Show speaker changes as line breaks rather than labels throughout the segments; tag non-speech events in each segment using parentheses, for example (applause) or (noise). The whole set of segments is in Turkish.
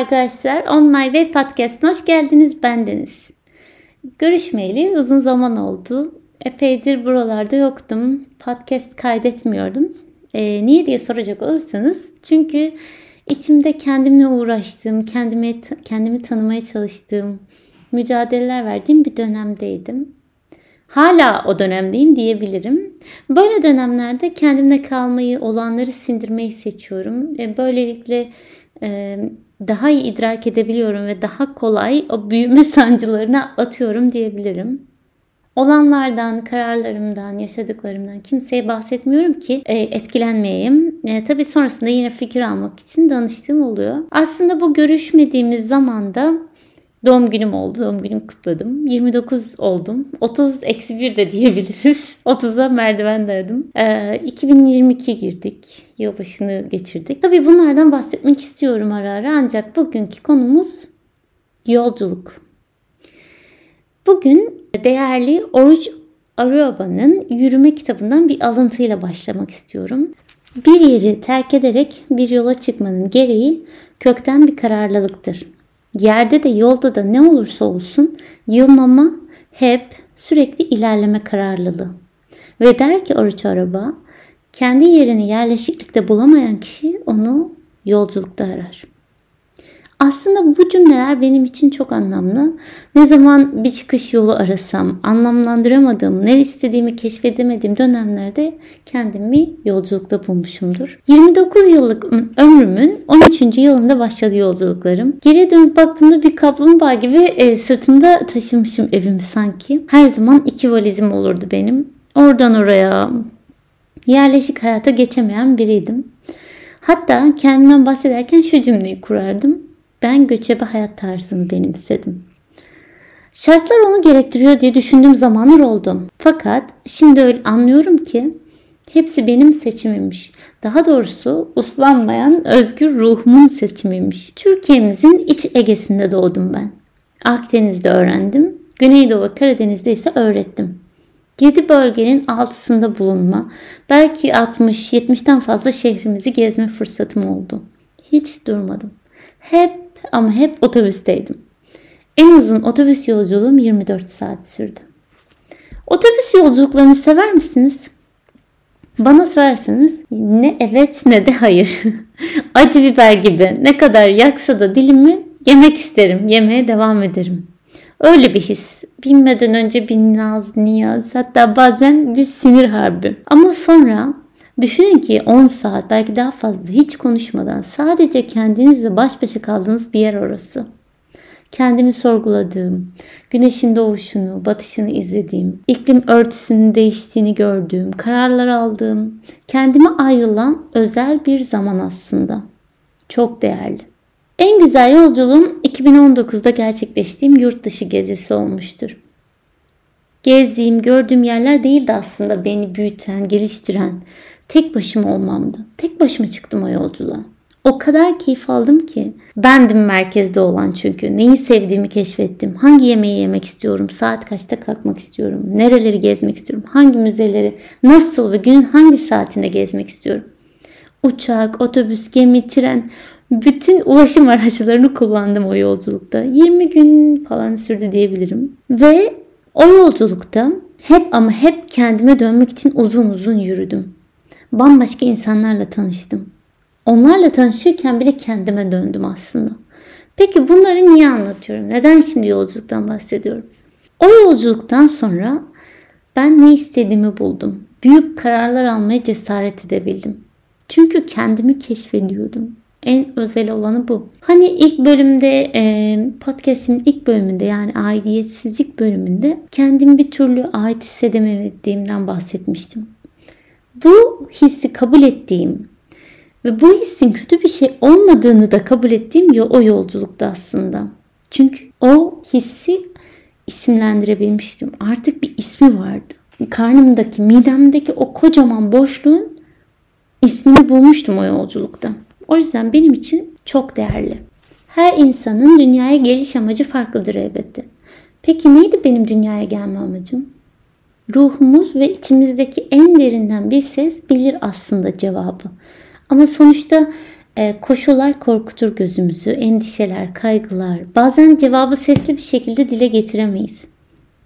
arkadaşlar. On My Way Podcast'ına hoş geldiniz. Ben Deniz. Görüşmeyeli uzun zaman oldu. Epeydir buralarda yoktum. Podcast kaydetmiyordum. E, niye diye soracak olursanız. Çünkü içimde kendimle uğraştığım, kendimi, kendimi tanımaya çalıştığım, mücadeleler verdiğim bir dönemdeydim. Hala o dönemdeyim diyebilirim. Böyle dönemlerde kendimle kalmayı, olanları sindirmeyi seçiyorum. E, böylelikle daha iyi idrak edebiliyorum ve daha kolay o büyüme (laughs) sancılarına atıyorum diyebilirim. Olanlardan, kararlarımdan, yaşadıklarımdan kimseye bahsetmiyorum ki e, etkilenmeyeyim. E, tabii sonrasında yine fikir almak için danıştığım oluyor. Aslında bu görüşmediğimiz zamanda Doğum günüm oldu. Doğum günümü kutladım. 29 oldum. 30 eksi 1 de (laughs) diyebiliriz. 30'a merdivendeydim. Ee, 2022 girdik. Yılbaşını geçirdik. Tabii bunlardan bahsetmek istiyorum ara ara. Ancak bugünkü konumuz yolculuk. Bugün değerli Oruç Aruyaba'nın Yürüme kitabından bir alıntıyla başlamak istiyorum. Bir yeri terk ederek bir yola çıkmanın gereği kökten bir kararlılıktır. Yerde de yolda da ne olursa olsun yılmama hep sürekli ilerleme kararlılığı. Ve der ki oruç araba kendi yerini yerleşiklikte bulamayan kişi onu yolculukta arar. Aslında bu cümleler benim için çok anlamlı. Ne zaman bir çıkış yolu arasam, anlamlandıramadığım, ne istediğimi keşfedemediğim dönemlerde kendimi yolculukta bulmuşumdur. 29 yıllık ömrümün 13. yılında başladı yolculuklarım. Geriye dönüp baktığımda bir kaplumbağa gibi e, sırtımda taşımışım evimi sanki. Her zaman iki valizim olurdu benim. Oradan oraya yerleşik hayata geçemeyen biriydim. Hatta kendimden bahsederken şu cümleyi kurardım. Ben göçebe hayat tarzını benimsedim. Şartlar onu gerektiriyor diye düşündüğüm zamanlar oldu. Fakat şimdi öyle anlıyorum ki hepsi benim seçimimmiş. Daha doğrusu uslanmayan özgür ruhumun seçimiymiş. Türkiye'mizin iç Ege'sinde doğdum ben. Akdeniz'de öğrendim. Güneydoğu Karadeniz'de ise öğrettim. 7 bölgenin altısında bulunma, belki 60-70'ten fazla şehrimizi gezme fırsatım oldu. Hiç durmadım. Hep ama hep otobüsteydim. En uzun otobüs yolculuğum 24 saat sürdü. Otobüs yolculuklarını sever misiniz? Bana sorarsanız ne evet ne de hayır. (laughs) Acı biber gibi ne kadar yaksa da dilimi yemek isterim, yemeye devam ederim. Öyle bir his. Binmeden önce bir naz, niyaz hatta bazen bir sinir harbi. Ama sonra Düşünün ki 10 saat belki daha fazla hiç konuşmadan sadece kendinizle baş başa kaldığınız bir yer orası. Kendimi sorguladığım, güneşin doğuşunu, batışını izlediğim, iklim örtüsünün değiştiğini gördüğüm, kararlar aldığım, kendime ayrılan özel bir zaman aslında. Çok değerli. En güzel yolculuğum 2019'da gerçekleştiğim yurt dışı gezisi olmuştur. Gezdiğim, gördüğüm yerler değildi aslında beni büyüten, geliştiren, tek başıma olmamdı. Tek başıma çıktım o yolculuğa. O kadar keyif aldım ki. Bendim merkezde olan çünkü. Neyi sevdiğimi keşfettim. Hangi yemeği yemek istiyorum. Saat kaçta kalkmak istiyorum. Nereleri gezmek istiyorum. Hangi müzeleri nasıl ve günün hangi saatinde gezmek istiyorum. Uçak, otobüs, gemi, tren bütün ulaşım (laughs) araçlarını kullandım o yolculukta. 20 gün falan sürdü diyebilirim. Ve o yolculukta hep ama hep kendime dönmek için uzun uzun yürüdüm bambaşka insanlarla tanıştım. Onlarla tanışırken bile kendime döndüm aslında. Peki bunları niye anlatıyorum? Neden şimdi yolculuktan bahsediyorum? O yolculuktan sonra ben ne istediğimi buldum. Büyük kararlar almaya cesaret edebildim. Çünkü kendimi keşfediyordum. En özel olanı bu. Hani ilk bölümde e, podcast'imin ilk bölümünde yani aidiyetsizlik bölümünde kendimi bir türlü ait hissedemediğimden bahsetmiştim bu hissi kabul ettiğim ve bu hissin kötü bir şey olmadığını da kabul ettiğim o yolculukta aslında. Çünkü o hissi isimlendirebilmiştim. Artık bir ismi vardı. Karnımdaki, midemdeki o kocaman boşluğun ismini bulmuştum o yolculukta. O yüzden benim için çok değerli. Her insanın dünyaya geliş amacı farklıdır elbette. Peki neydi benim dünyaya gelme amacım? Ruhumuz ve içimizdeki en derinden bir ses bilir aslında cevabı. Ama sonuçta E, koşullar korkutur gözümüzü, endişeler, kaygılar. Bazen cevabı sesli bir şekilde dile getiremeyiz.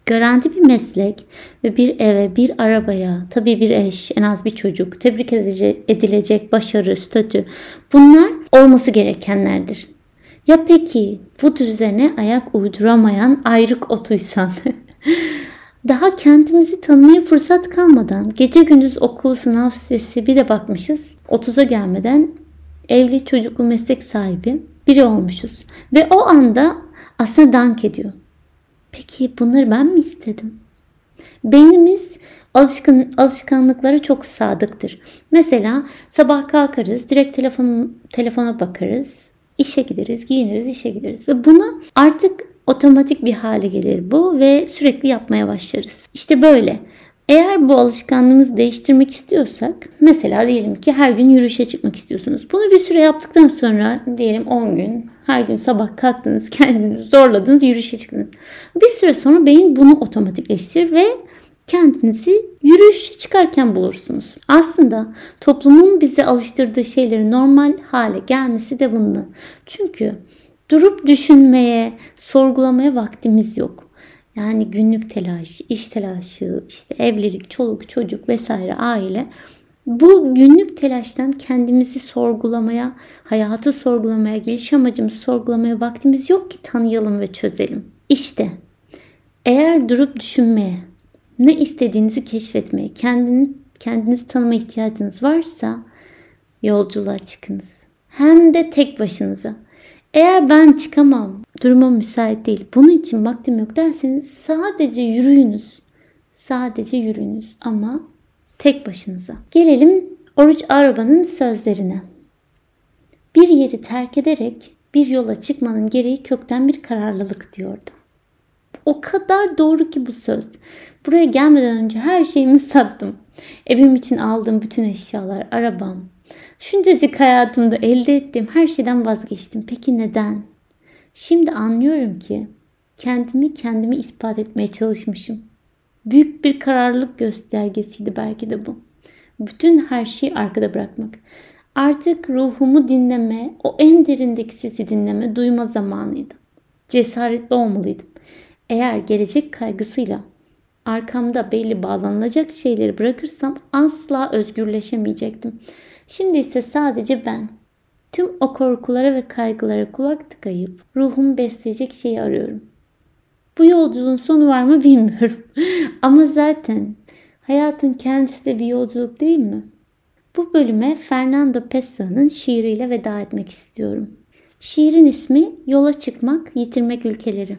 Garanti bir meslek ve bir eve, bir arabaya, tabii bir eş, en az bir çocuk, tebrik edilecek başarı, statü bunlar olması gerekenlerdir. Ya peki bu düzene ayak uyduramayan ayrık otuysan? (laughs) Daha kendimizi tanımaya fırsat kalmadan gece gündüz okul sınav sesi bir de bakmışız 30'a gelmeden evli çocuklu meslek sahibi biri olmuşuz. Ve o anda aslında dank ediyor. Peki bunları ben mi istedim? Beynimiz alışkın, alışkanlıklara çok sadıktır. Mesela sabah kalkarız, direkt telefon, telefona bakarız, işe gideriz, giyiniriz, işe gideriz. Ve buna artık otomatik bir hale gelir bu ve sürekli yapmaya başlarız. İşte böyle. Eğer bu alışkanlığımızı değiştirmek istiyorsak mesela diyelim ki her gün yürüyüşe çıkmak istiyorsunuz. Bunu bir süre yaptıktan sonra diyelim 10 gün her gün sabah kalktınız (laughs) kendinizi zorladınız yürüyüşe çıktınız. Bir süre sonra beyin bunu otomatikleştirir ve kendinizi yürüyüşe çıkarken bulursunuz. Aslında toplumun bize alıştırdığı şeylerin normal hale gelmesi de bundan. Çünkü durup düşünmeye, sorgulamaya vaktimiz yok. Yani günlük telaş, iş telaşı, işte evlilik, çoluk, çocuk vesaire aile. Bu günlük telaştan kendimizi sorgulamaya, hayatı sorgulamaya, geliş amacımızı sorgulamaya vaktimiz yok ki tanıyalım ve çözelim. İşte eğer durup düşünmeye, ne istediğinizi keşfetmeye, kendini, kendinizi tanıma ihtiyacınız varsa yolculuğa çıkınız. Hem de tek başınıza. Eğer ben çıkamam, durumum müsait değil, bunun için vaktim yok derseniz sadece yürüyünüz. Sadece yürüyünüz ama tek başınıza. Gelelim Oruç Araba'nın sözlerine. Bir yeri terk ederek bir yola çıkmanın gereği kökten bir kararlılık diyordu. O kadar doğru ki bu söz. Buraya gelmeden önce her şeyimi sattım. Evim için aldığım bütün eşyalar, arabam. Şuncacık hayatımda elde ettiğim her şeyden vazgeçtim. Peki neden? Şimdi anlıyorum ki kendimi kendimi ispat etmeye çalışmışım. Büyük bir kararlılık göstergesiydi belki de bu. Bütün her şeyi arkada bırakmak. Artık ruhumu dinleme, o en derindeki sesi dinleme, duyma zamanıydı. Cesaretli olmalıydım. Eğer gelecek kaygısıyla arkamda belli bağlanılacak şeyleri bırakırsam asla özgürleşemeyecektim. Şimdi ise sadece ben. Tüm o korkulara ve kaygılara kulak tıkayıp ruhumu besleyecek şeyi arıyorum. Bu yolculuğun sonu var mı (laughs) bilmiyorum. Ama zaten hayatın kendisi de bir yolculuk değil mi? Bu bölüme Fernando Pessoa'nın şiiriyle veda etmek istiyorum. Şiirin ismi Yola Çıkmak, Yitirmek Ülkeleri.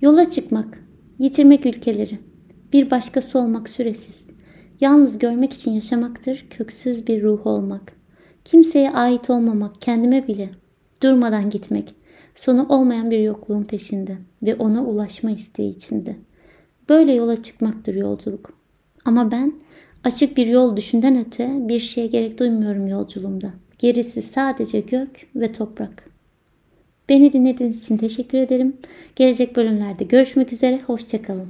Yola çıkmak, yitirmek ülkeleri, bir başkası olmak süresiz, yalnız görmek için yaşamaktır köksüz bir ruh olmak. Kimseye ait olmamak, kendime bile durmadan gitmek, sonu olmayan bir yokluğun peşinde ve ona ulaşma isteği içinde. Böyle yola çıkmaktır yolculuk. Ama ben açık bir yol düşünden öte bir şeye gerek duymuyorum yolculuğumda. Gerisi sadece gök ve toprak. Beni dinlediğiniz için teşekkür ederim. Gelecek bölümlerde görüşmek üzere. Hoşçakalın.